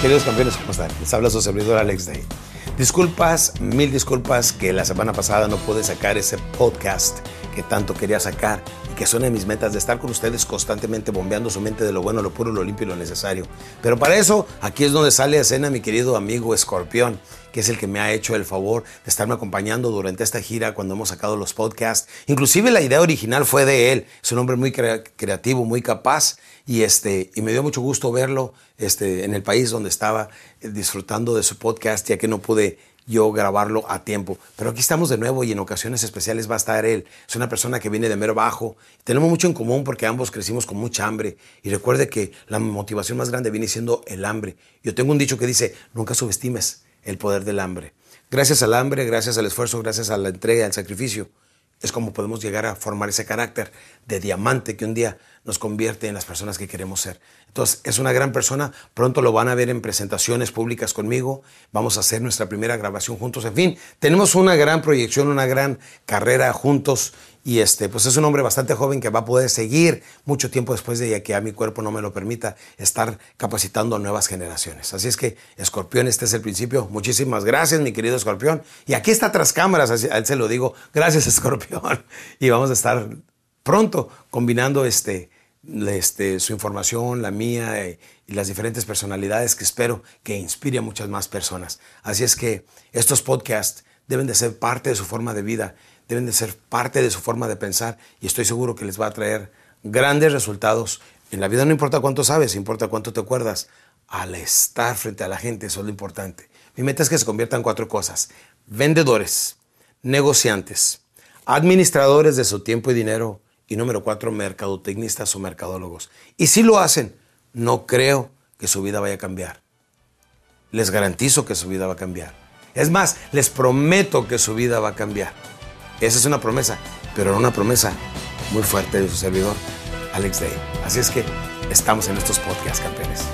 Queridos campeones, ¿cómo están? Les habla su servidor Alex Day. Disculpas, mil disculpas que la semana pasada no pude sacar ese podcast que tanto quería sacar y que son de mis metas de estar con ustedes constantemente bombeando su mente de lo bueno, lo puro, lo limpio y lo necesario. Pero para eso, aquí es donde sale a escena mi querido amigo Escorpión, que es el que me ha hecho el favor de estarme acompañando durante esta gira cuando hemos sacado los podcasts. Inclusive la idea original fue de él. Es un hombre muy creativo, muy capaz y, este, y me dio mucho gusto verlo este, en el país donde estaba eh, disfrutando de su podcast, ya que no pude yo grabarlo a tiempo. Pero aquí estamos de nuevo y en ocasiones especiales va a estar él. Es una persona que viene de mero bajo. Tenemos mucho en común porque ambos crecimos con mucha hambre. Y recuerde que la motivación más grande viene siendo el hambre. Yo tengo un dicho que dice, nunca subestimes el poder del hambre. Gracias al hambre, gracias al esfuerzo, gracias a la entrega, al sacrificio, es como podemos llegar a formar ese carácter de diamante que un día nos convierte en las personas que queremos ser. Entonces, es una gran persona. Pronto lo van a ver en presentaciones públicas conmigo. Vamos a hacer nuestra primera grabación juntos. En fin, tenemos una gran proyección, una gran carrera juntos. Y este, pues es un hombre bastante joven que va a poder seguir mucho tiempo después de que a mi cuerpo no me lo permita estar capacitando a nuevas generaciones. Así es que, Escorpión, este es el principio. Muchísimas gracias, mi querido Escorpión. Y aquí está tras cámaras, a él se lo digo. Gracias, Escorpión. Y vamos a estar pronto combinando este, este, su información, la mía eh, y las diferentes personalidades que espero que inspire a muchas más personas. Así es que estos podcasts deben de ser parte de su forma de vida, deben de ser parte de su forma de pensar y estoy seguro que les va a traer grandes resultados. En la vida no importa cuánto sabes, importa cuánto te acuerdas. Al estar frente a la gente, eso es lo importante. Mi meta es que se conviertan cuatro cosas. Vendedores, negociantes, administradores de su tiempo y dinero y número cuatro, mercadotecnistas o mercadólogos. Y si lo hacen, no creo que su vida vaya a cambiar. Les garantizo que su vida va a cambiar. Es más, les prometo que su vida va a cambiar. Esa es una promesa, pero una promesa muy fuerte de su servidor, Alex Day. Así es que estamos en estos podcasts, campeones.